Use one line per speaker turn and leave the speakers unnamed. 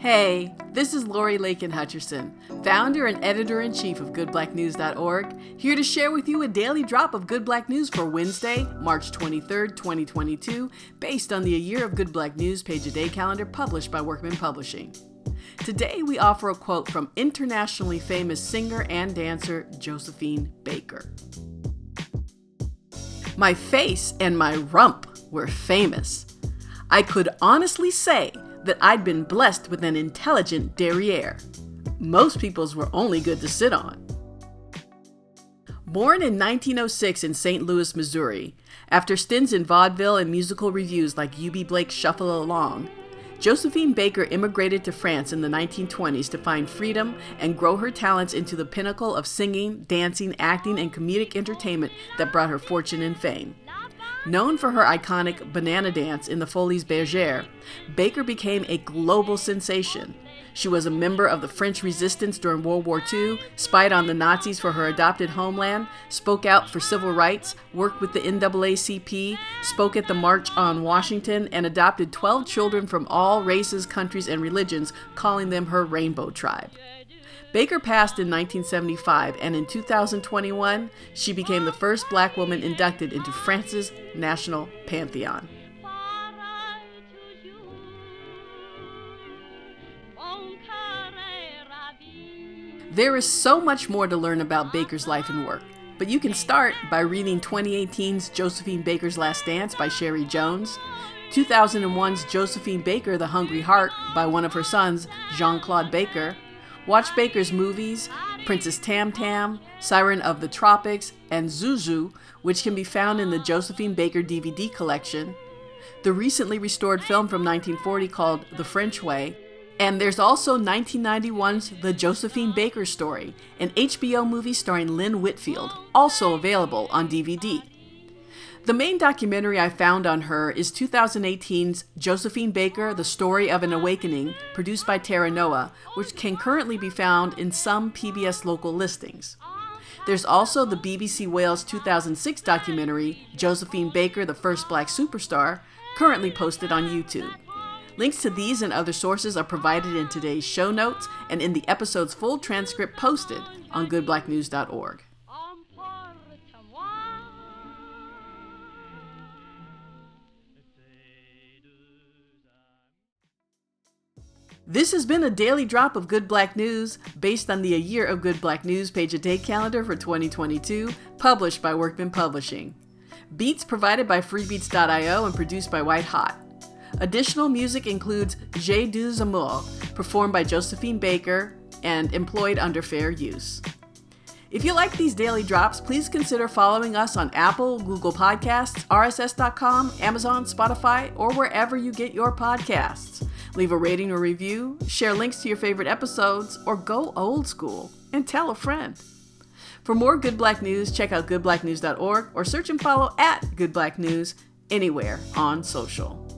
Hey, this is Lori Lakin Hutcherson, founder and editor in chief of GoodBlackNews.org, here to share with you a daily drop of Good Black News for Wednesday, March 23rd, 2022, based on the A Year of Good Black News page a day calendar published by Workman Publishing. Today, we offer a quote from internationally famous singer and dancer Josephine Baker. My face and my rump were famous. I could honestly say that I'd been blessed with an intelligent derriere. Most people's were only good to sit on. Born in 1906 in St. Louis, Missouri, after stints in vaudeville and musical revues like Eubie Blake's Shuffle Along, Josephine Baker immigrated to France in the 1920s to find freedom and grow her talents into the pinnacle of singing, dancing, acting, and comedic entertainment that brought her fortune and fame. Known for her iconic banana dance in the Folies Bergère, Baker became a global sensation. She was a member of the French resistance during World War II, spied on the Nazis for her adopted homeland, spoke out for civil rights, worked with the NAACP, spoke at the March on Washington, and adopted 12 children from all races, countries, and religions, calling them her Rainbow Tribe. Baker passed in 1975, and in 2021, she became the first black woman inducted into France's National Pantheon. There is so much more to learn about Baker's life and work, but you can start by reading 2018's Josephine Baker's Last Dance by Sherry Jones, 2001's Josephine Baker, The Hungry Heart by one of her sons, Jean Claude Baker, Watch Baker's movies, Princess Tam Tam, Siren of the Tropics, and Zouzou, which can be found in the Josephine Baker DVD collection, the recently restored film from 1940 called The French Way, and there's also 1991's The Josephine Baker Story, an HBO movie starring Lynn Whitfield, also available on DVD. The main documentary I found on her is 2018's Josephine Baker The Story of an Awakening, produced by Terranoa, which can currently be found in some PBS local listings. There's also the BBC Wales 2006 documentary, Josephine Baker The First Black Superstar, currently posted on YouTube. Links to these and other sources are provided in today's show notes and in the episode's full transcript posted on goodblacknews.org. This has been a daily drop of Good Black News based on the A Year of Good Black News page a day calendar for 2022, published by Workman Publishing. Beats provided by freebeats.io and produced by White Hot. Additional music includes J'ai deux amours, performed by Josephine Baker and employed under fair use. If you like these daily drops, please consider following us on Apple, Google Podcasts, RSS.com, Amazon, Spotify, or wherever you get your podcasts. Leave a rating or review, share links to your favorite episodes, or go old school and tell a friend. For more Good Black News, check out goodblacknews.org or search and follow at Good Black News anywhere on social.